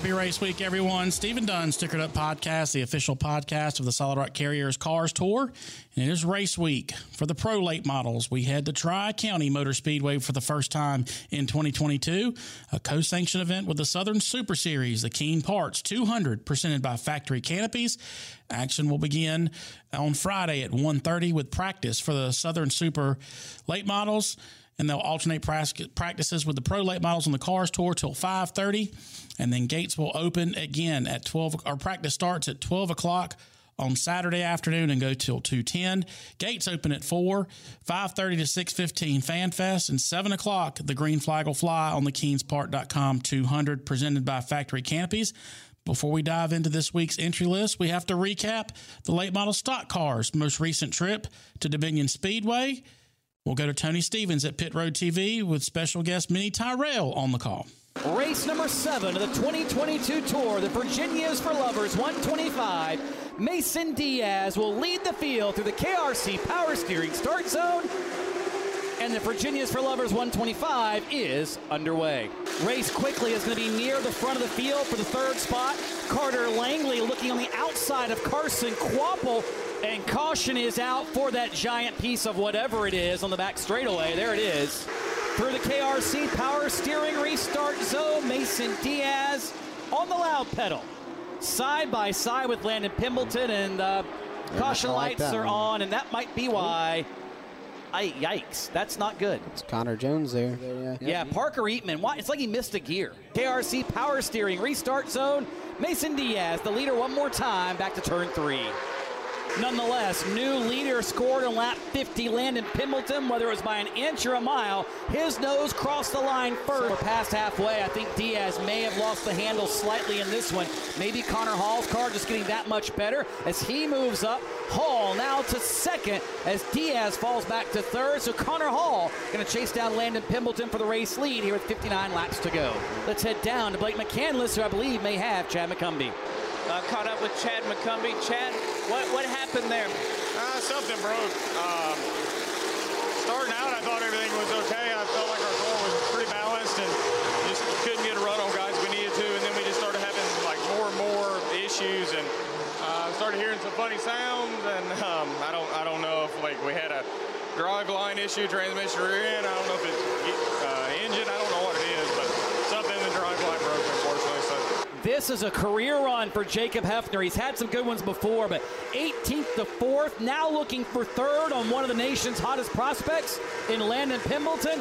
Happy race week, everyone. Stephen Dunn, Stickered Up Podcast, the official podcast of the Solid Rock Carriers Cars Tour. And it is race week for the pro late models. We head to Tri County Motor Speedway for the first time in 2022, a co sanctioned event with the Southern Super Series, the Keen Parts 200, presented by Factory Canopies. Action will begin on Friday at 1.30 with practice for the Southern Super late models and they'll alternate practices with the pro late models on the cars tour till 5.30 and then gates will open again at 12 our practice starts at 12 o'clock on Saturday afternoon and go till 210. Gates open at 4, 5.30 to 6.15 Fan Fest, and 7 o'clock the green flag will fly on the KeenParts.com 200 presented by Factory Canopies. Before we dive into this week's entry list, we have to recap the late model stock cars' most recent trip to Dominion Speedway. We'll go to Tony Stevens at Pit Road TV with special guest Minnie Tyrell on the call. Race number seven of the 2022 Tour, the Virginias for Lovers 125. Mason Diaz will lead the field through the KRC Power Steering start zone. And the Virginias for Lovers 125 is underway. Race quickly is going to be near the front of the field for the third spot. Carter Langley looking on the outside of Carson Kvapil and caution is out for that giant piece of whatever it is on the back straightaway. There it is. Through the KRC power steering restart zone, Mason Diaz on the loud pedal. Side by side with Landon Pembelton, and uh, caution like lights are on, and that might be why. I, yikes, that's not good. It's Connor Jones there. yeah. yeah, Parker Eatmon. Why? It's like he missed a gear. KRC power steering restart zone. Mason Diaz, the leader, one more time, back to turn three. Nonetheless, new leader scored in lap 50, Landon Pembelton, whether it was by an inch or a mile. His nose crossed the line first. We're past halfway. I think Diaz may have lost the handle slightly in this one. Maybe Connor Hall's car just getting that much better as he moves up. Hall now to second as Diaz falls back to third. So Connor Hall going to chase down Landon Pembelton for the race lead here with 59 laps to go. Let's head down to Blake McCandless, who I believe may have Chad McCumbee. Uh, caught up with Chad McCumbee. Chad, what what happened there? Uh, something broke. Um, starting out, I thought everything was okay. I felt like our car was pretty balanced and just couldn't get a run on guys we needed to. And then we just started having like more and more issues and uh, started hearing some funny sounds. And um, I don't I don't know if like we had a drive line issue, transmission rear end. I don't know if it's uh, engine. I don't know what it is, but something in the drive line broke, unfortunately. So. This is a career run for Jacob Heafner. He's had some good ones before, but 18th to 4th, now looking for third on one of the nation's hottest prospects in Landon Pembelton.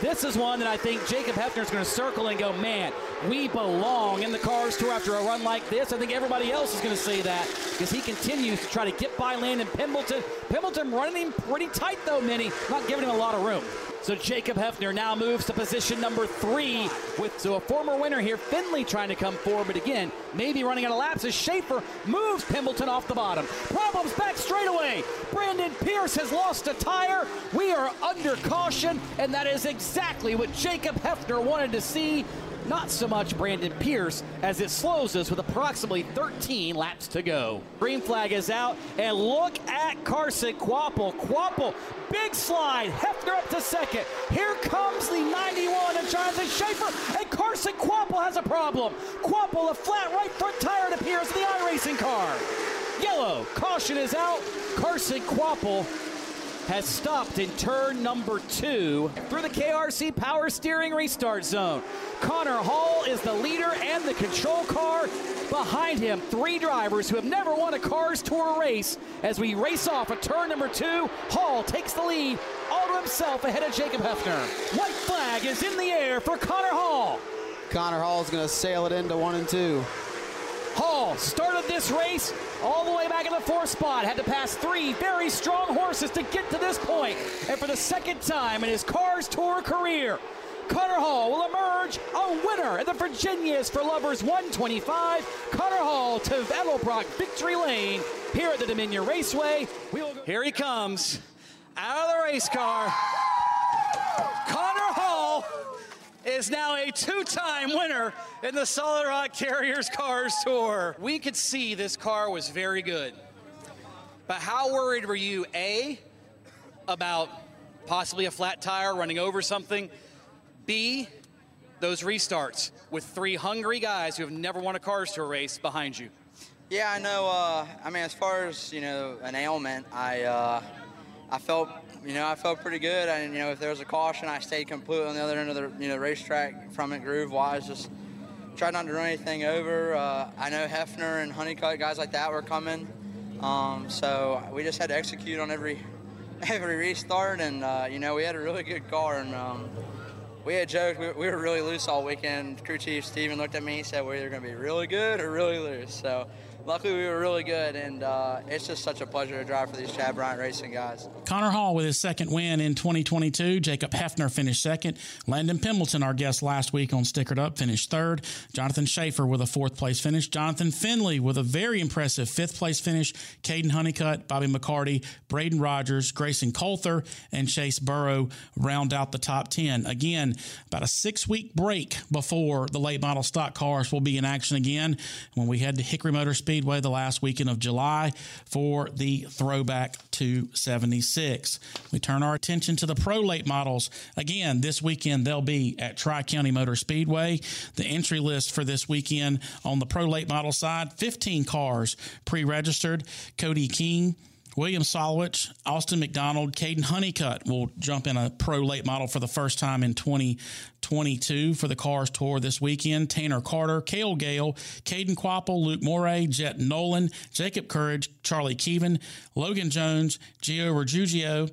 This is one that I think Jacob Heafner is going to circle and go, man, we belong in the Cars Tour after a run like this. I think everybody else is going to say that because he continues to try to get by Landon Pembelton. Pembelton running him pretty tight, though, Minnie, not giving him a lot of room. So Jacob Heafner now moves to position number three with so a former winner here, Finley trying to come forward, but again, maybe running out of laps as Schaefer moves Pembelton off the bottom. Problems back straight away. Brandon Pierce has lost a tire. We are under caution, and that is exactly what Jacob Heafner wanted to see. Not so much Brandon Pierce as it slows us with approximately 13 laps to go. Green flag is out, and look at Carson Kvapil. Kvapil, big slide. Heafner up to second. Here comes the 91 of Jonathan Schaefer, and Carson Kvapil has a problem. Kvapil, a flat right front tire, appears, in the iRacing car. Yellow, caution is out. Carson Kvapil has stopped in turn number two through the KRC power steering restart zone. Connor Hall is the leader and the control car. Behind him, three drivers who have never won a Cars Tour race. As we race off at turn number two, Hall takes the lead all to himself ahead of Jacob Heafner. White flag is in the air for Connor Hall. Connor Hall is going to sail it into one and two. Hall started this race all the way back in the fourth spot. Had to pass three very strong horses to get to this point. And for the second time in his Cars Tour career, Carter Hall will emerge a winner at the Virginias for Lovers 125. Carter Hall to Edelbrock Victory Lane here at the Dominion Raceway. Here he comes out of the race car. Is now a two time winner in the Solid Rock Carriers Cars Tour. We could see this car was very good. But how worried were you, A, about possibly a flat tire running over something? B, those restarts with three hungry guys who have never won a Cars Tour race behind you? Yeah, I know. Uh, I mean, as far as you know, an ailment, I uh, I felt you know I felt pretty good. And you know, if there was a caution, I stayed completely on the other end of the you know racetrack from it, groove wise. Just tried not to run anything over. Uh, I know Heafner and Honeycutt guys like that were coming, um, so we just had to execute on every every restart, and uh, you know we had a really good car and. Um, we had joked we, we were really loose all weekend. Crew chief Steven looked at me. He said we're either going to be really good or really loose. So luckily we were really good, and uh, it's just such a pleasure to drive for these Chad Bryant Racing guys. Connor Hall with his second win in 2022. Jacob Heafner finished second. Landon Pembelton, our guest last week on Stickered Up, finished third. Jonathan Schaefer with a fourth place finish. Jonathan Finley with a very impressive fifth place finish. Caden Honeycutt, Bobby McCarty, Braden Rogers, Grayson Coulter, and Chase Burrow round out the top 10. Again, about a six week break before the late model stock cars will be in action again when we head to Hickory Motor Speedway the last weekend of July for the throwback to 76. We turn our attention to the pro late models. Again, this weekend they'll be at Tri County Motor Speedway. The entry list for this weekend on the pro late model side 15 cars pre registered. Cody King. William Sawalich, Austin McDonald, Caden Honeycutt will jump in a pro late model for the first time in 2022 for the Cars Tour this weekend. Tanner Carter, Cale Gale, Caden Kvapil, Luke Moray, Jet Nolan, Jacob Courage, Charlie Keevan, Logan Jones, Gio Ruggiero,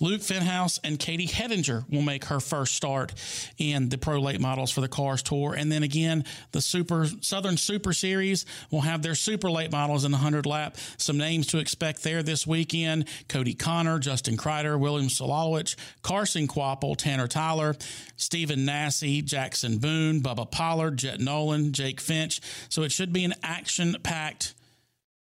Luke Finhouse and Katie Hettinger will make her first start in the Pro Late Models for the Cars Tour. And then again, the Super Southern Super Series will have their Super Late Models in the 100 lap. Some names to expect there this weekend Cody Connor, Justin Kreider, William Sawalich, Carson Kvapil, Tanner Tyler, Stephen Nasse, Jackson Boone, Bubba Pollard, Jet Nolan, Jake Finch. So it should be an action packed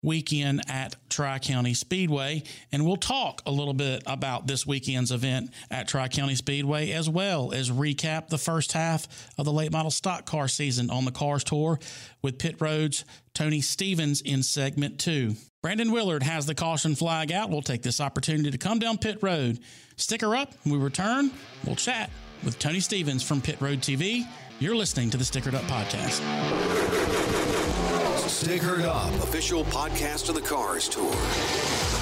weekend at Tri County Speedway. And we'll talk a little bit about this weekend's event at Tri County Speedway, as well as recap the first half of the late model stock car season on the Cars Tour with Pit Road's Tony Stevens in segment two. Brandon Willard has the caution flag out. We'll take this opportunity to come down Pit Road. Stick her up. When we return, we'll chat with Tony Stevens from Pit Road TV. You're listening to the Stickered Up Podcast. Stickered Up, official podcast of the Cars Tour.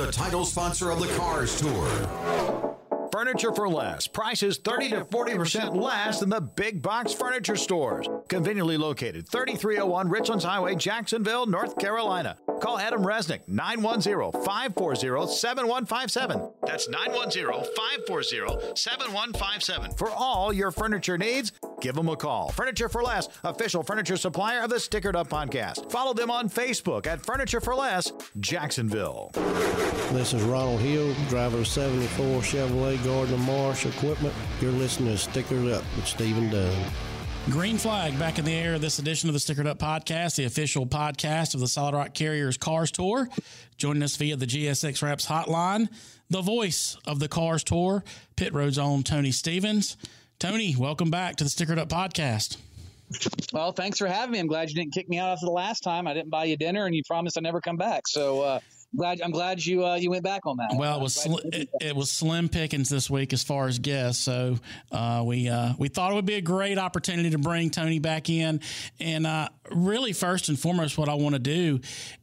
the title sponsor of the Cars Tour. Furniture for less. Prices 30 to 40% less than the big box furniture stores. Conveniently located 3301 Richlands Highway, Jacksonville, North Carolina. Call Adam Resnick 910-540-7157. That's 910-540-7157. For all your furniture needs, give them a call. Furniture for Less, official furniture supplier of the Stickered Up podcast. Follow them on Facebook at Furniture for Less, Jacksonville. This is Ronald Hill, driver of 74 Chevrolet Gardner Marsh Equipment. You're listening to Stickered Up with Stephen Dunn. Green flag back in the air. This edition of the Stickered Up Podcast, the official podcast of the Solid Rock Carriers Cars Tour. Joining us via the GSX Wraps hotline, the voice of the Cars Tour, Pit Road's own Tony Stevens. Tony, welcome back to the Stickered Up podcast. Well, thanks for having me. I'm glad you didn't kick me out after the last time. I didn't buy you dinner, and you promised I'd never come back. So uh, glad I'm glad you uh, you went back on that. Well, it was sl- it, it, was slim pickings this week as far as guests. So uh, we uh, we thought it would be a great opportunity to bring Tony back in, and uh, really first and foremost, what I want to do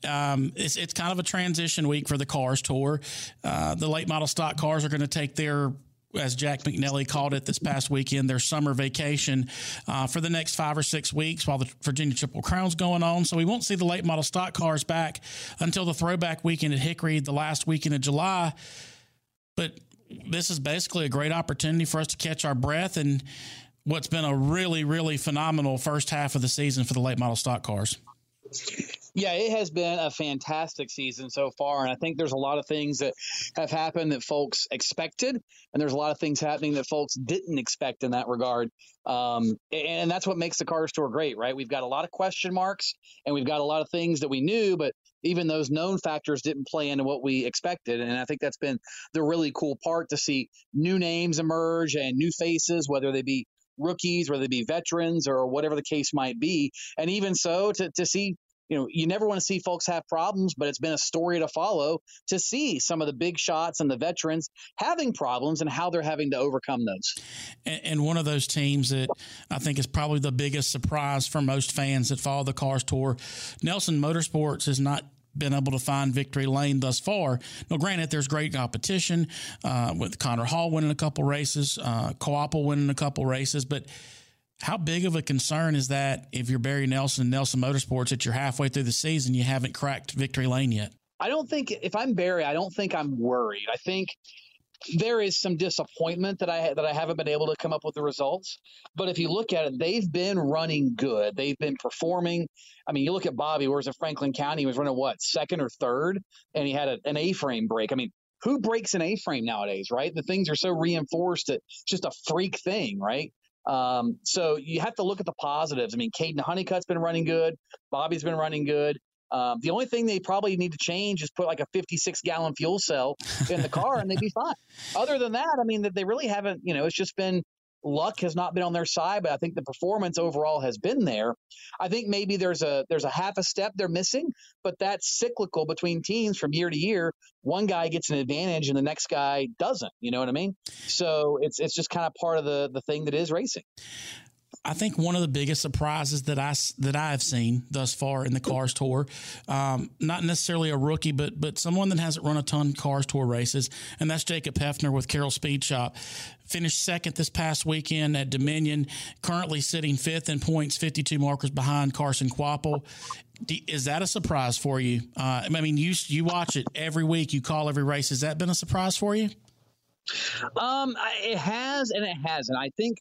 um, is it's kind of a transition week for the Cars Tour. Uh, the late model stock cars are going to take their as Jack McNelly called it this past weekend, their summer vacation uh, for the next five or six weeks while the Virginia Triple Crown's going on. So we won't see the late model stock cars back until the throwback weekend at Hickory, the last weekend of July. But this is basically a great opportunity for us to catch our breath and what's been a really, really phenomenal first half of the season for the late model stock cars. Yeah, it has been a fantastic season so far. And I think there's a lot of things that have happened that folks expected. And there's a lot of things happening that folks didn't expect in that regard. Um, and that's what makes the Cars Tour great, right? We've got a lot of question marks and we've got a lot of things that we knew, but even those known factors didn't play into what we expected. And I think that's been the really cool part to see new names emerge and new faces, whether they be rookies, whether they be veterans or whatever the case might be. And even so, to, to see you know, you never want to see folks have problems, but it's been a story to follow to see some of the big shots and the veterans having problems and how they're having to overcome those. And, and one of those teams that I think is probably the biggest surprise for most fans that follow the Cars Tour, Nelson Motorsports has not been able to find victory lane thus far. Now, granted, there's great competition uh, with Connor Hall winning a couple races, uh, Kvapil winning a couple races, but how big of a concern is that if you're Barry Nelson and Nelson Motorsports that you're halfway through the season, you haven't cracked victory lane yet? I don't think if I'm Barry, I don't think I'm worried. I think there is some disappointment that I that I haven't been able to come up with the results. But if you look at it, they've been running good. They've been performing. I mean, you look at Bobby, where's in Franklin County, he was running what second or third, and he had a, an A-frame break. I mean, who breaks an A-frame nowadays, right? The things are so reinforced that it's just a freak thing, right? Um, so you have to look at the positives. I mean, Caden Honeycutt's been running good. Bobby's been running good. Um, the only thing they probably need to change is put like a 56 gallon fuel cell in the car and they'd be fine. Other than that, I mean, that they really haven't, you know, it's just been luck has not been on their side, but I think the performance overall has been there. I think maybe there's a there's a half a step they're missing, but that's cyclical between teams from year to year. One guy gets an advantage and the next guy doesn't. You know what I mean? So it's it's just kind of part of the the thing that is racing. I think one of the biggest surprises that I that I have seen thus far in the Cars Tour, um, not necessarily a rookie, but but someone that hasn't run a ton of Cars Tour races, and that's Jacob Heafner with Carroll Speed Shop. Finished second this past weekend at Dominion, currently sitting fifth in points, 52 markers behind Carson Kvapil. Is that a surprise for you? Uh, I mean, you you watch it every week, you call every race. Has that been a surprise for you? Um, it has and it hasn't. I think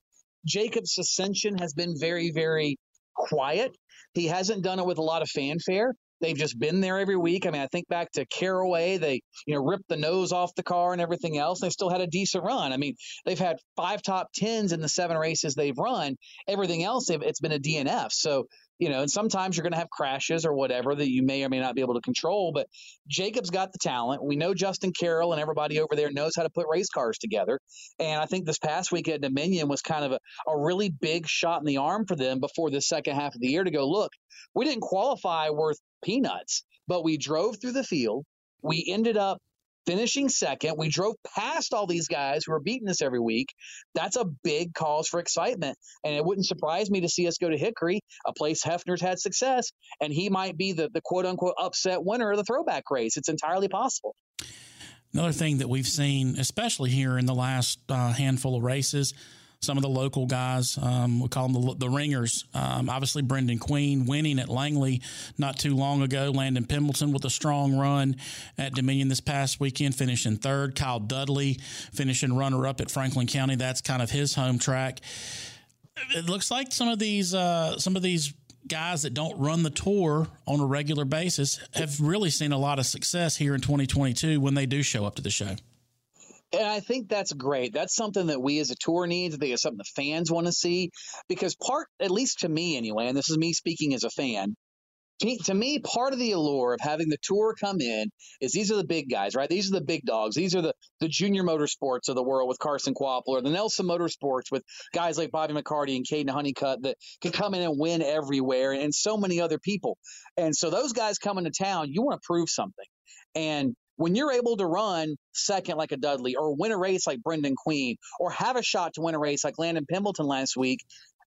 Jacob's ascension has been very, very quiet. He hasn't done it with a lot of fanfare. They've just been there every week. I mean, I think back to Caraway, they, you know, ripped the nose off the car and everything else. They still had a decent run. I mean, they've had five top tens in the seven races they've run. Everything else, it's been a DNF. So you know, and sometimes you're going to have crashes or whatever that you may or may not be able to control. But Jacob's got the talent. We know Justin Carroll and everybody over there knows how to put race cars together. And I think this past week at Dominion was kind of a, a really big shot in the arm for them before the second half of the year to go, look, we didn't qualify worth peanuts, but we drove through the field. We ended up finishing second. We drove past all these guys who are beating us every week. That's a big cause for excitement. And it wouldn't surprise me to see us go to Hickory, a place Heafner's had success, and he might be the, the quote unquote upset winner of the throwback race. It's entirely possible. Another thing that we've seen, especially here in the last uh, handful of races, some of the local guys. Um, we call them the, the ringers. Um, obviously, Brenden Queen winning at Langley not too long ago. Landon Pendleton with a strong run at Dominion this past weekend, finishing third. Kyle Dudley finishing runner up at Franklin County. That's kind of his home track. It looks like some of these uh, some of these guys that don't run the tour on a regular basis have really seen a lot of success here in 2022 when they do show up to the show. And I think that's great. That's something that we as a tour needs. I think it's something the fans want to see because part, at least to me anyway, and this is me speaking as a fan, to me, part of the allure of having the tour come in is these are the big guys, right? These are the big dogs. These are the the junior motorsports of the world with Carson Kvapil, the Nelson Motorsports with guys like Bobby McCarty and Caden Honeycutt that can come in and win everywhere, and so many other people. And so those guys coming to town, you want to prove something. And when you're able to run second like a Dudley or win a race like Brenden Queen or have a shot to win a race like Landon Pemberton last week,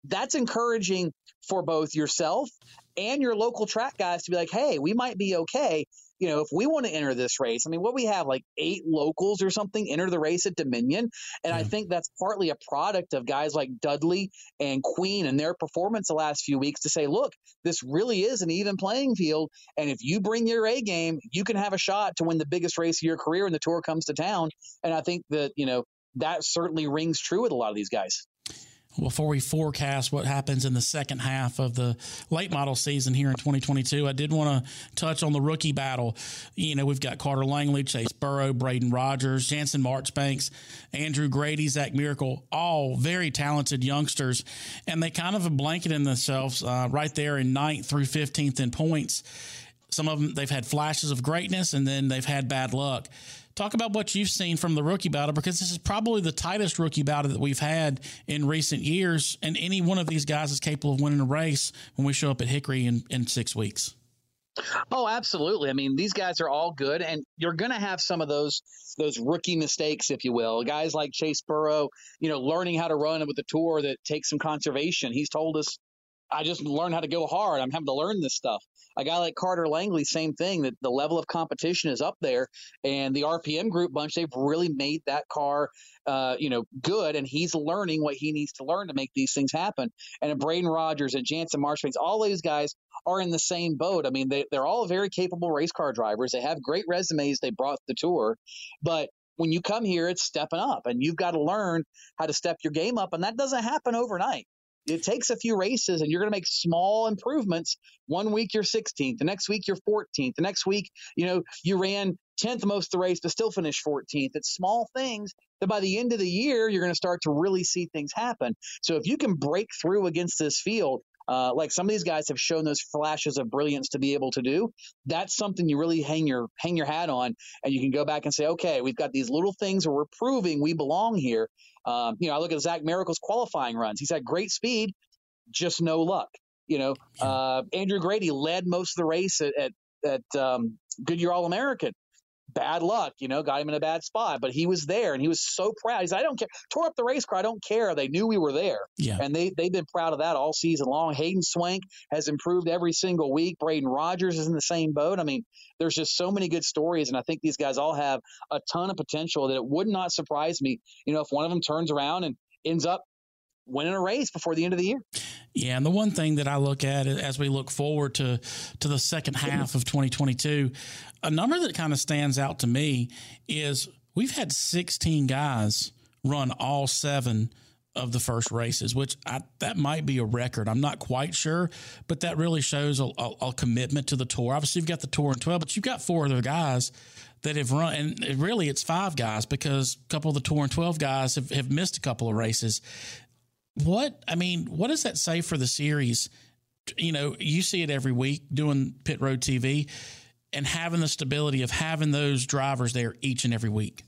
that's encouraging for both yourself and your local track guys to be like, hey, we might be okay. You know, if we want to enter this race, I mean, what we have like eight locals or something enter the race at Dominion. And I think that's partly a product of guys like Dudley and Queen and their performance the last few weeks to say, look, this really is an even playing field. And if you bring your A game, you can have a shot to win the biggest race of your career when the tour comes to town. And I think that, you know, that certainly rings true with a lot of these guys before we forecast what happens in the second half of the late model season here in 2022, I did want to touch on the rookie battle. You know, we've got Carter Langley, Chase Burrow, Braden Rogers, Jansen Marchbanks, Andrew Grady, Zach Miracle, all very talented youngsters. And they kind of blanketed themselves uh, right there in ninth through 15th in points. Some of them, they've had flashes of greatness and then they've had bad luck. Talk about what you've seen from the rookie battle because this is probably the tightest rookie battle that we've had in recent years. And any one of these guys is capable of winning a race when we show up at Hickory in, in six weeks. Oh, absolutely. I mean, these guys are all good, and you're going to have some of those those rookie mistakes, if you will. Guys like Chase Burrow, you know, learning how to run with a tour that takes some conservation. He's told us, I just learned how to go hard. I'm having to learn this stuff a guy like Carter Langley, same thing. That the level of competition is up there, and the RPM Group bunch they've really made that car, uh, you know, good, and he's learning what he needs to learn to make these things happen. And Braden Rogers and Jansen Marchbanks, all these guys are in the same boat. I mean, they, they're all very capable race car drivers. They have great resumes they brought the tour, but when you come here, it's stepping up, and you've got to learn how to step your game up, and that doesn't happen overnight it takes a few races and you're going to make small improvements. One week you're 16th, the next week you're 14th, the next week, you know, you ran 10th most the race but still finish 14th. It's small things that by the end of the year, you're going to start to really see things happen. So if you can break through against this field, uh, like some of these guys have shown those flashes of brilliance to be able to do. That's something you really hang your hang your hat on, and you can go back and say, okay, we've got these little things where we're proving we belong here, um, you know, I look at Zach Miracle's qualifying runs. He's had great speed, just no luck. You know, uh, Andrew Grady led most of the race at, at, at um, Goodyear All American bad luck, you know, got him in a bad spot, but he was there and he was so proud. He's, I don't care. Tore up the race car. I don't care. They knew we were there. Yeah. And they, they've been proud of that all season long. Hayden Swank has improved every single week. Braden Rogers is in the same boat. I mean, there's just so many good stories. And I think these guys all have a ton of potential that it would not surprise me, you know, if one of them turns around and ends up winning a race before the end of the year. Yeah, and the one thing that I look at as we look forward to to the second half of 2022, a number that kind of stands out to me is we've had 16 guys run all seven of the first races, which I, that might be a record. I'm not quite sure, but that really shows a, a, a, commitment to the tour. Obviously, you've got the tour in 12, but you've got four other guys that have run, and really it's five guys because a couple of the tour and 12 guys have, have missed a couple of races. What I mean, what does that say for the series? You know, you see it every week doing pit road TV and having the stability of having those drivers there each and every week.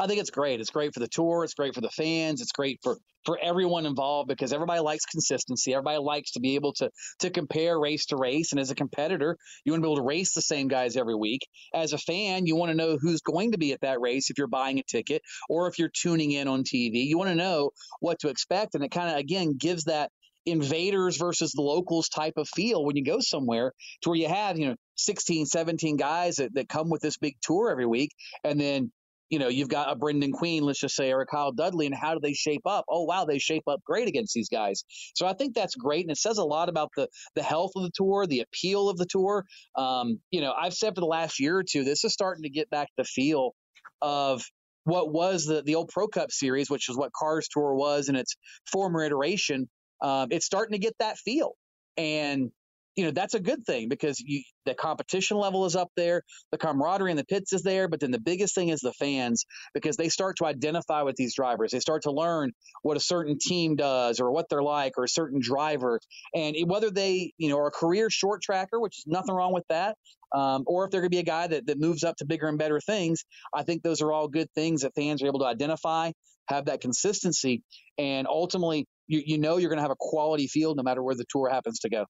I think it's great. It's great for the tour. It's great for the fans. It's great for for everyone involved because everybody likes consistency. Everybody likes to be able to to compare race to race. And as a competitor, you want to be able to race the same guys every week. As a fan, you want to know who's going to be at that race if you're buying a ticket or if you're tuning in on TV. You want to know what to expect, and it kind of again gives that invaders versus the locals type of feel when you go somewhere to where you have you know 16 17 guys that, that come with this big tour every week and then you know, you've got a Brenden Queen, let's just say, or a Kyle Dudley, and how do they shape up? Oh, wow, they shape up great against these guys. So I think that's great, and it says a lot about the the health of the tour, the appeal of the tour. Um, you know, I've said for the last year or two, this is starting to get back the feel of what was the the old Pro Cup series, which is what Cars Tour was in its former iteration. Um, it's starting to get that feel, and you know that's a good thing because you, the competition level is up there, the camaraderie in the pits is there, but then the biggest thing is the fans because they start to identify with these drivers. They start to learn what a certain team does or what they're like or a certain driver, and whether they you know are a career short tracker, which is nothing wrong with that, um, or if they're going to be a guy that, that moves up to bigger and better things. I think those are all good things that fans are able to identify, have that consistency, and ultimately, you, you know you're going to have a quality field no matter where the tour happens to go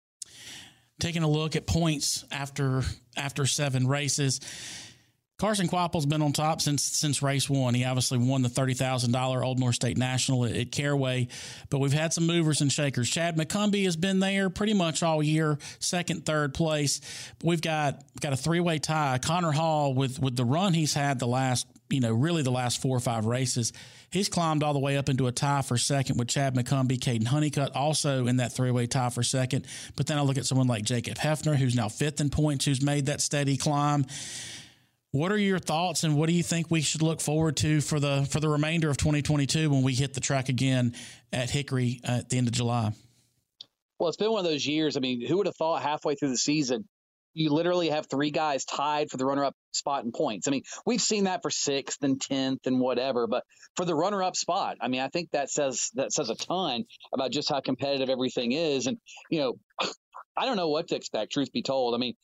taking a look at points after after seven races. Carson Kvapil's been on top since since race one. He obviously won the thirty thousand dollar Old North State National at, at, Caraway, but we've had some movers and shakers. Chad McCumbee has been there pretty much all year, second, third place. We've got got a three way tie. Connor Hall with with the run he's had the last you know really the last four or five races He's climbed all the way up into a tie for second with Chad McCumbee, Caden Honeycutt also in that three way tie for second. But then I look at someone like Jacob Heafner, who's now fifth in points, who's made that steady climb. What are your thoughts, and what do you think we should look forward to for the for the remainder of 2022 when we hit the track again at Hickory at the end of July? Well, it's been one of those years. I mean, who would have thought halfway through the season you literally have three guys tied for the runner-up spot in points. I mean, we've seen that for sixth and tenth and whatever, but for the runner-up spot, I mean, I think that says that says a ton about just how competitive everything is. And you know, I don't know what to expect. Truth be told, I mean,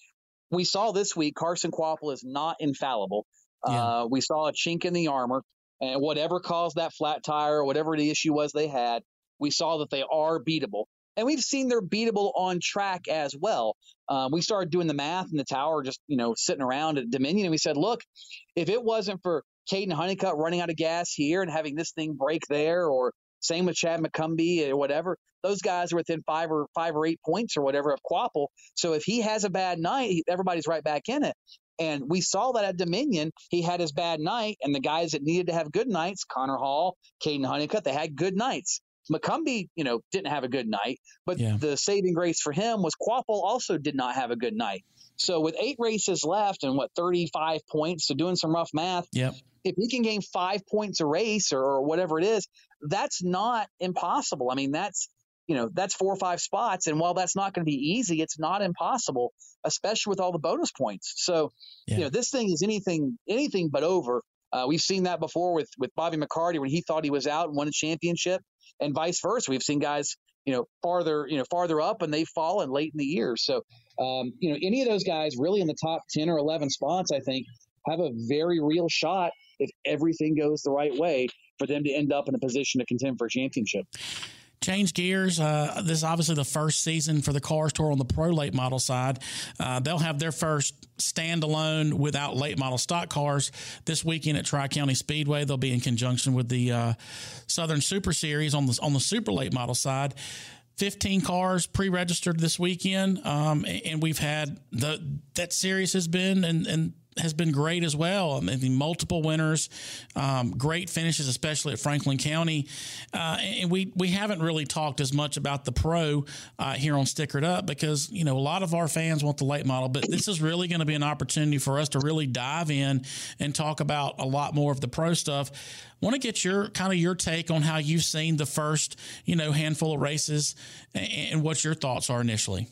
we saw this week Carson Kvapil is not infallible. Yeah. Uh, we saw a chink in the armor, and whatever caused that flat tire, or whatever the issue was they had, we saw that they are beatable and we've seen they're beatable on track as well. Um, we started doing the math in the tower, just you know sitting around at Dominion, and we said, look, if it wasn't for Caden Honeycutt running out of gas here and having this thing break there, or same with Chad McCumbee or whatever, those guys are within five or five or eight points or whatever of Kvapil. So if he has a bad night, everybody's right back in it. And we saw that at Dominion. He had his bad night, and the guys that needed to have good nights, Connor Hall, Caden Honeycutt, they had good nights. McCumbee, you know, didn't have a good night, but yeah. the saving grace for him was Kvapil also did not have a good night. So with eight races left and what 35 points, so doing some rough math, yep. if he can gain five points a race or, or whatever it is, that's not impossible. I mean, that's you know that's four or five spots, and while that's not going to be easy, it's not impossible, especially with all the bonus points. So yeah. you know this thing is anything anything but over. Uh, we've seen that before with with Bobby McCarty when he thought he was out and won a championship and vice versa. We've seen guys, you know, farther, you know, farther up and they've fallen late in the year. So, um, you know, any of those guys really in the top 10 or 11 spots, I think, have a very real shot if everything goes the right way for them to end up in a position to contend for a championship change gears. Uh, this is obviously the first season for the Cars Tour on the Pro Late Model side. Uh, they'll have their first standalone without late model stock cars this weekend at Tri County Speedway. They'll be in conjunction with the uh, Southern Super Series on the on the super late model side. 15 cars pre-registered this weekend um, and we've had the that series has been and and has been great as well. I mean, multiple winners, um, great finishes, especially at Franklin County. Uh, and we we haven't really talked as much about the pro uh, here on Stickered Up because you know a lot of our fans want the late model, but this is really going to be an opportunity for us to really dive in and talk about a lot more of the pro stuff. Want to get your kind of your take on how you've seen the first you know handful of races and, and what your thoughts are initially.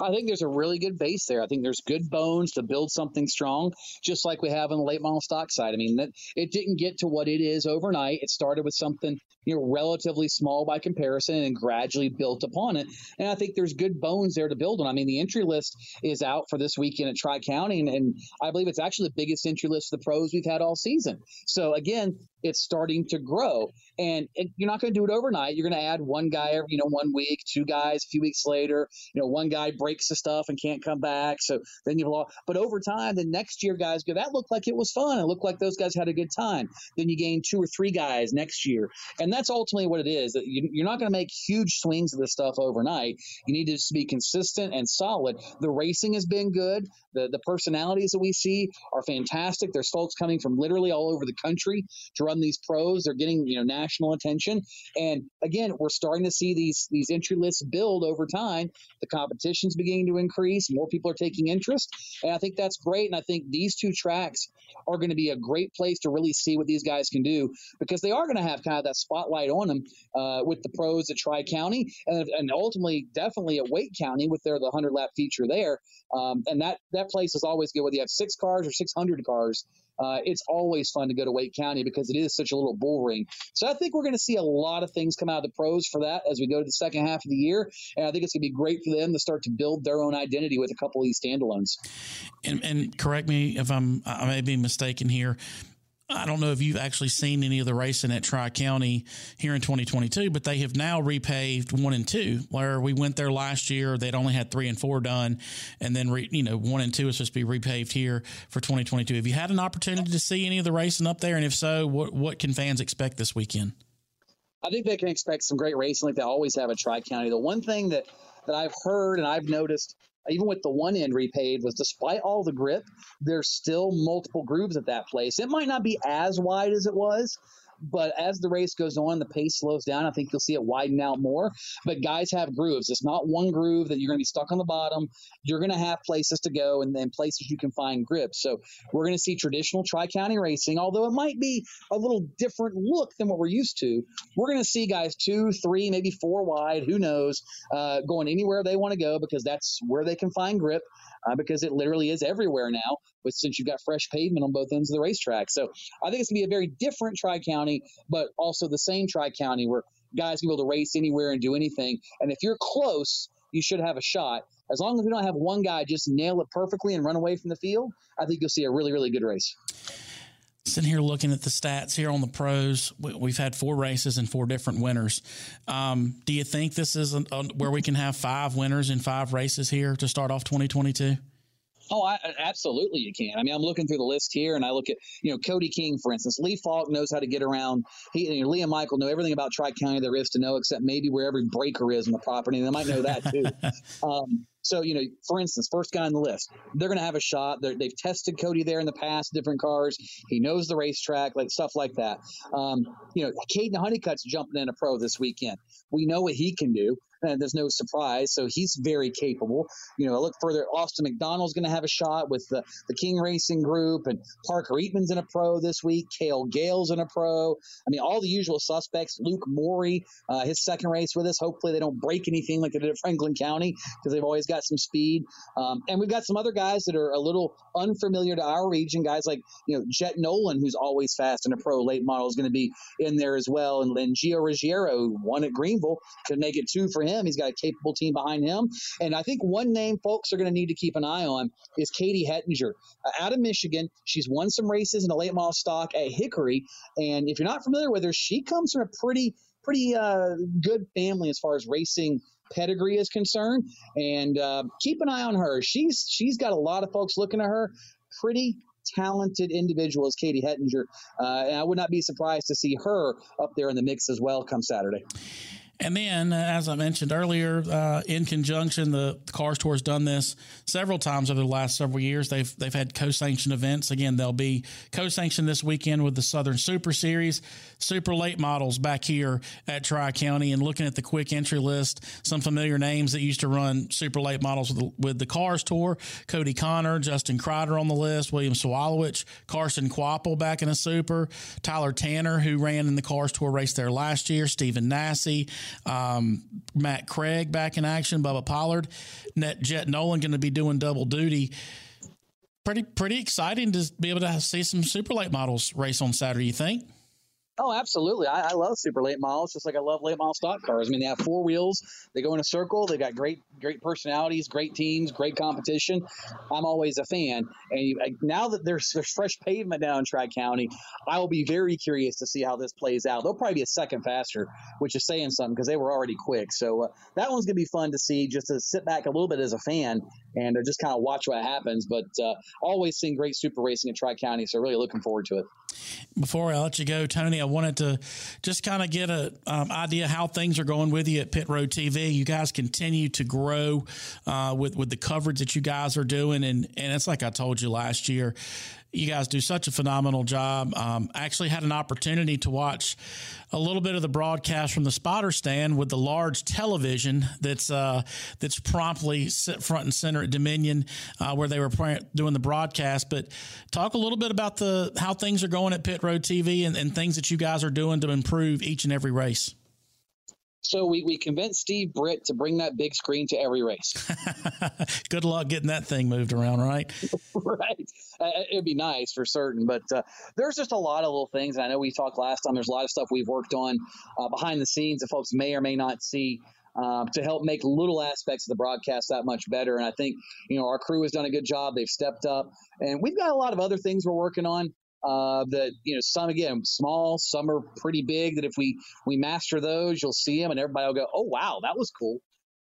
I think there's a really good base there. I think there's good bones to build something strong, just like we have on the late model stock side. I mean, that it didn't get to what it is overnight. It started with something you know relatively small by comparison and gradually built upon it. And I think there's good bones there to build on. I mean, the entry list is out for this weekend at Tri County, and, and I believe it's actually the biggest entry list of the pros we've had all season. So again, it's starting to grow. And it, you're not going to do it overnight. You're going to add one guy every, you know, one week, two guys a few weeks later. You know, one guy breaks the stuff and can't come back. So then you've lost. But over time, the next year, guys go, that looked like it was fun. It looked like those guys had a good time. Then you gain two or three guys next year. And that's ultimately what it is. You're not going to make huge swings of this stuff overnight. You need to just be consistent and solid. The racing has been good. The, the personalities that we see are fantastic. There's folks coming from literally all over the country to run these pros. They're getting you know national attention, and again, we're starting to see these these entry lists build over time. The competition's beginning to increase. More people are taking interest, and I think that's great. And I think these two tracks are going to be a great place to really see what these guys can do because they are going to have kind of that spot spotlight on them uh, with the pros at Tri County and, and ultimately definitely at Wake County with their the 100 lap feature there. Um, and that that place is always good whether you have six cars or 600 cars. Uh, it's always fun to go to Wake County because it is such a little bull ring. So I think we're going to see a lot of things come out of the pros for that as we go to the second half of the year. And I think it's going to be great for them to start to build their own identity with a couple of these standalones. And, and correct me if I'm I may be mistaken here. I don't know if you've actually seen any of the racing at Tri County here in 2022, but they have now repaved one and two. Where we went there last year, they'd only had three and four done, and then re, you know one and two is supposed to be repaved here for 2022. Have you had an opportunity to see any of the racing up there, and if so, what what can fans expect this weekend? I think they can expect some great racing like they always have at Tri County. The one thing that that I've heard and I've noticed even with the one end repaved, was despite all the grip, there's still multiple grooves at that place. It might not be as wide as it was, but as the race goes on, the pace slows down. I think you'll see it widen out more. But guys have grooves. It's not one groove that you're going to be stuck on the bottom. You're going to have places to go and then places you can find grips. So we're going to see traditional Tri County racing, although it might be a little different look than what we're used to. We're going to see guys two, three, maybe four wide, who knows, uh, going anywhere they want to go because that's where they can find grip uh, because it literally is everywhere now. But since you've got fresh pavement on both ends of the racetrack, so I think it's gonna be a very different Tri County, but also the same Tri County where guys can be able to race anywhere and do anything. And if you're close, you should have a shot. As long as we don't have one guy just nail it perfectly and run away from the field, I think you'll see a really, really good race sitting here looking at the stats here on the pros, we've had four races and four different winners. Um, do you think this is a, a, where we can have five winners in five races here to start off 2022? Oh, I, absolutely, you can. I mean, I'm looking through the list here, and I look at you know Cody King, for instance. Lee Falk knows how to get around. He, you know, Lee and Michael know everything about Tri County there is to know, except maybe where every breaker is on the property. And they might know that too. um, so, you know, for instance, first guy on the list, they're going to have a shot. they have tested Cody there in the past, different cars. He knows the racetrack, like stuff like that. Um, you know, Caden Honeycutt's jumping in a pro this weekend. We know what he can do there's no surprise. So he's very capable. You know, I look further, Austin McDonald's going to have a shot with the, the King Racing Group, and Parker Eatmon's in a pro this week. Cale Gale's in a pro. I mean, all the usual suspects. Luke Morey, uh, his second race with us. Hopefully, they don't break anything like they did at Franklin County because they've always got some speed. Um, and we've got some other guys that are a little unfamiliar to our region. Guys like you know Jet Nolan, who's always fast in a pro late model, is going to be in there as well. And, and Gio Ruggiero, who won at Greenville, could make it two for him him. He's got a capable team behind him. And I think one name folks are going to need to keep an eye on is Katie Hettinger uh, out of Michigan. She's won some races in the late model stock at Hickory. And if you're not familiar with her, she comes from a pretty, pretty uh, good family as far as racing pedigree is concerned. And uh, keep an eye on her. She's she's got a lot of folks looking at her. Pretty talented individual is Katie Hettinger. Uh, and I would not be surprised to see her up there in the mix as well come Saturday. And then, uh, as I mentioned earlier, uh, in conjunction, the, the Cars Tour has done this several times over the last several years. They've they've had co-sanctioned events. Again, they'll be co-sanctioned this weekend with the Southern Super Series, super late models back here at Tri County. And looking at the quick entry list, some familiar names that used to run super late models with the, with the Cars Tour: Cody Connor, Justin Kreider on the list, William Sawalich, Carson Kvapil back in a super, Tyler Tanner who ran in the Cars Tour race there last year, Stephen Nasse. Um, Matt Craig back in action, Bubba Pollard, Net Jet Nolan going to be doing double duty. Pretty pretty exciting to be able to see some super late models race on Saturday. You think? Oh, absolutely. I, I, love super late models, just like I love late model stock cars. I mean, they have four wheels. They go in a circle. they've got great, great personalities, great teams, great competition. I'm always a fan. And now that there's, there's fresh pavement down in Tri County, I will be very curious to see how this plays out. They'll probably be a second faster, which is saying something because they were already quick. So uh, that one's going to be fun to see, just to sit back a little bit as a fan and uh, just kind of watch what happens. But uh, always seeing great super racing in Tri County, so really looking forward to it. Before I let you go, Tony, I wanted to just kind of get an um, idea how things are going with you at Pit Road TV. You guys continue to grow uh, with with the coverage that you guys are doing, and and it's like I told you last year you guys do such a phenomenal job. Um, I actually had an opportunity to watch a little bit of the broadcast from the spotter stand with the large television that's uh, that's promptly front and center at Dominion, uh, where they were doing the broadcast. But talk a little bit about the how things are going at Pit Road TV and, and things that you guys are doing to improve each and every race. So we, we convinced Steve Britt to bring that big screen to every race. Good luck getting that thing moved around, right? right. Uh, it'd be nice for certain. But uh, there's just a lot of little things. And I know we talked last time. There's a lot of stuff we've worked on uh, behind the scenes that folks may or may not see. Uh, to help make little aspects of the broadcast that much better. And I think, you know, our crew has done a good job. They've stepped up. And we've got a lot of other things we're working on uh, that you know some again small some are pretty big that if we we master those you'll see them and everybody will go oh wow that was cool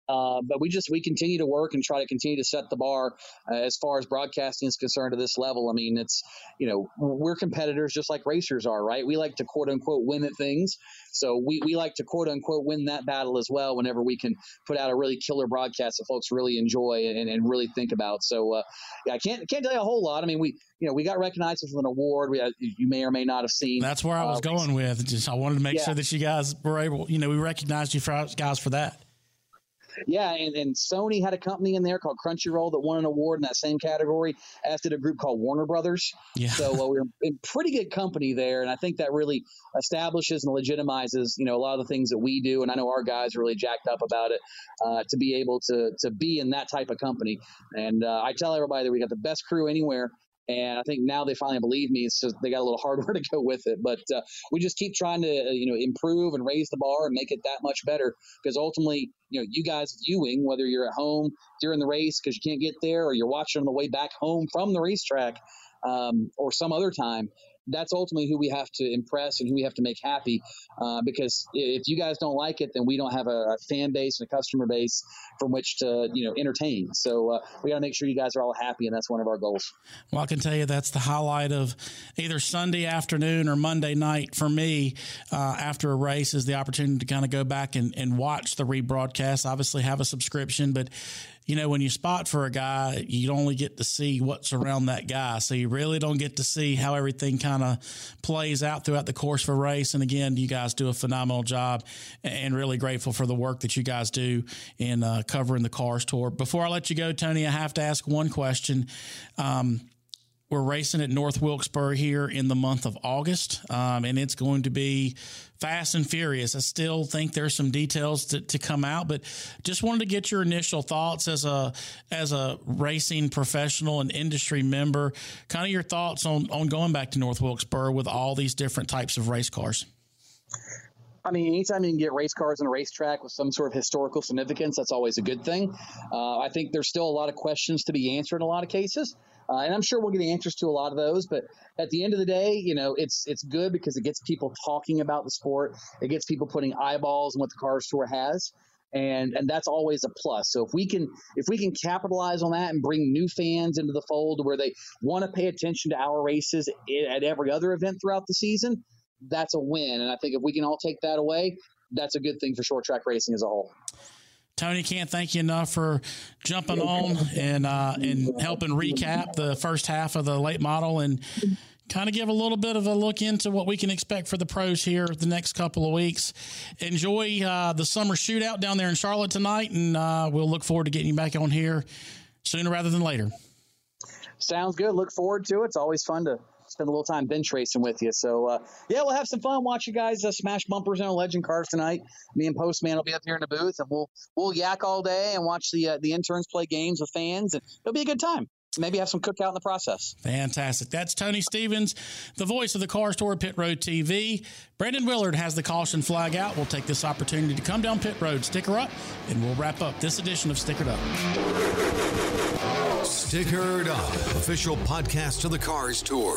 uh, but we just we continue to work and try to continue to set the bar uh, as far as broadcasting is concerned to this level. I mean, it's you know we're competitors just like racers are, right? We like to quote unquote win at things, so we, we like to quote unquote win that battle as well. Whenever we can put out a really killer broadcast that folks really enjoy and, and really think about. So uh, yeah, I can't can't tell you a whole lot. I mean, we you know we got recognized with an award. We you may or may not have seen. That's where I was uh, going with. Just I wanted to make yeah. sure that you guys were able. You know, we recognized you for guys for that. Yeah, and, and Sony had a company in there called Crunchyroll that won an award in that same category, as did a group called Warner Brothers. Yeah. So uh, we are in pretty good company there, and I think that really establishes and legitimizes, you know, a lot of the things that we do. And I know our guys are really jacked up about it uh, to be able to to be in that type of company. And uh, I tell everybody that we got the best crew anywhere. And I think now they finally believe me. It's just they got a little hardware to go with it, but uh, we just keep trying to uh, you know improve and raise the bar and make it that much better. Because ultimately, you know, you guys viewing whether you're at home during the race because you can't get there, or you're watching on the way back home from the racetrack, um, or some other time, that's ultimately who we have to impress and who we have to make happy. Uh, because if you guys don't like it, then we don't have a, a, fan base and a customer base from which to you know entertain. So uh, we got to make sure you guys are all happy, and that's one of our goals. Well, I can tell you that's the highlight of either Sunday afternoon or Monday night for me uh, after a race is the opportunity to kind of go back and, and watch the rebroadcast. Obviously, have a subscription, but you know, when you spot for a guy, you only get to see what's around that guy. So you really don't get to see how everything kind of plays out throughout the course of a race. And again, you guys do a phenomenal job and really grateful for the work that you guys do in uh, covering the Cars Tour. Before I let you go, Tony, I have to ask one question. Um, we're racing at North Wilkesboro here in the month of August, um, and it's going to be fast and furious. I still think there's some details to, to come out, but just wanted to get your initial thoughts as a as a racing professional and industry member. Kind of your thoughts on on going back to North Wilkesboro with all these different types of race cars. I mean, anytime you can get race cars on a racetrack with some sort of historical significance, that's always a good thing. Uh, I think there's still a lot of questions to be answered in a lot of cases. Uh, and I'm sure we'll get answers to a lot of those. But at the end of the day, you know, it's it's good because it gets people talking about the sport. It gets people putting eyeballs on what the Cars Tour has. And, and that's always a plus. So if we can if we can capitalize on that and bring new fans into the fold where they want to pay attention to our races at every other event throughout the season, that's a win. And I think if we can all take that away, that's a good thing for short track racing as a whole. Tony, can't thank you enough for jumping on and uh, and helping recap the first half of the late model and kind of give a little bit of a look into what we can expect for the pros here the next couple of weeks. Enjoy uh, the summer shootout down there in Charlotte tonight, and uh, we'll look forward to getting you back on here sooner rather than later. Sounds good. Look forward to it. It's always fun to spend a little time bench racing with you. So uh, yeah, we'll have some fun. Watch you guys uh, smash bumpers in on legend cars tonight. Me and Postman will be up here in the booth, and we'll we'll yak all day and watch the uh, the interns play games with fans, and it'll be a good time maybe have some cookout in the process. Fantastic. That's Tony Stevens, the voice of the Cars Tour Pit Road TV. Brandon Willard has the caution flag out. We'll take this opportunity to come down pit road, sticker up, and we'll wrap up this edition of Stickered Up. Stickered Up, official podcast of the Cars Tour.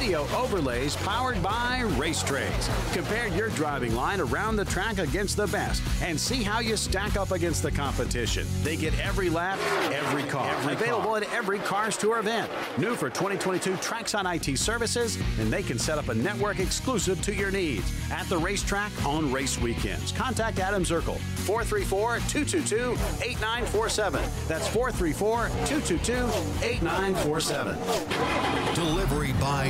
video overlays powered by Racetrays. Compare your driving line around the track against the best and see how you stack up against the competition. They get every lap, every car. Every Available car. at every Cars Tour event. New for 2022 Traxon IT services, and they can set up a network exclusive to your needs at the racetrack on race weekends. Contact Adam Zirkle, 434 222 8947. That's 434 222 8947. Delivery by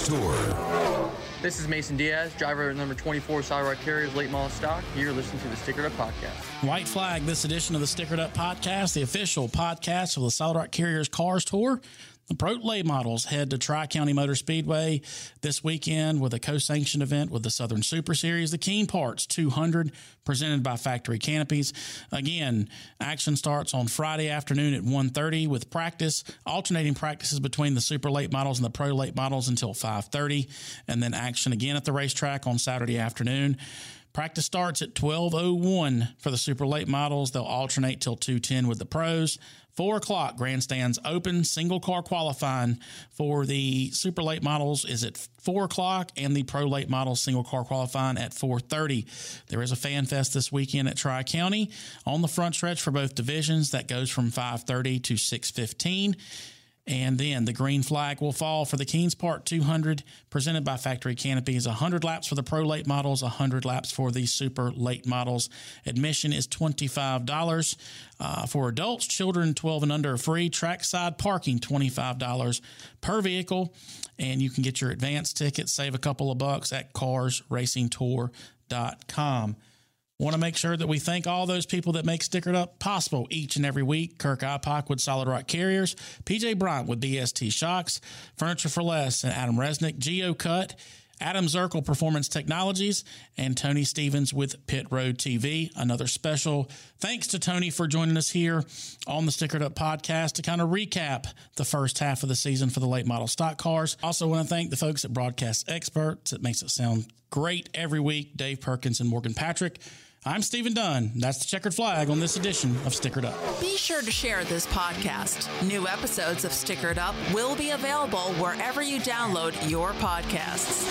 Tour. This is Mason Diaz, driver number 24 Solid Rock Carriers Late Model Stock. You're listening to the Stickered Up Podcast. White flag this edition of the Stickered Up Podcast, the official podcast of the Solid Rock Carriers Cars Tour. The Pro Late Models head to Tri County Motor Speedway this weekend with a co sanctioned event with the Southern Super Series, the Keen Parts 200, presented by Factory Canopies. Again, action starts on Friday afternoon at 1.30 with practice, alternating practices between the Super Late Models and the Pro Late Models until 5.30, and then action again at the racetrack on Saturday afternoon. Practice starts at 12:01 for the super late models. They'll alternate till 2:10 with the pros. Four o'clock grandstands open. Single car qualifying for the super late models is at four o'clock, and the pro late models single car qualifying at 4:30. There is a fan fest this weekend at Tri County on the front stretch for both divisions. That goes from 5:30 to 6:15. And then the green flag will fall for the Keen Parts 200, presented by Factory Canopies. 100 laps for the Pro Late models, 100 laps for the Super Late models. Admission is $25. Uh, for adults, children 12 and under are free. Trackside parking, $25 per vehicle. And you can get your advance ticket, save a couple of bucks at carsracingtour.com. Want to make sure that we thank all those people that make Stickered Up possible each and every week. Kirk Ipock with Solid Rock Carriers, PJ Bryant with DST Shocks, Furniture for Less, and Adam Resnick, GeoCut, Adam Zirkle Performance Technologies, and Tony Stevens with Pit Road TV. Another special thanks to Tony for joining us here on the Stickered Up podcast to kind of recap the first half of the season for the late model stock cars. Also, want to thank the folks at Broadcast Experts. It makes it sound great every week. Dave Perkins and Morgan Patrick. I'm Stephen Dunn. That's the checkered flag on this edition of Stickered Up. Be sure to share this podcast. New episodes of Stickered Up will be available wherever you download your podcasts.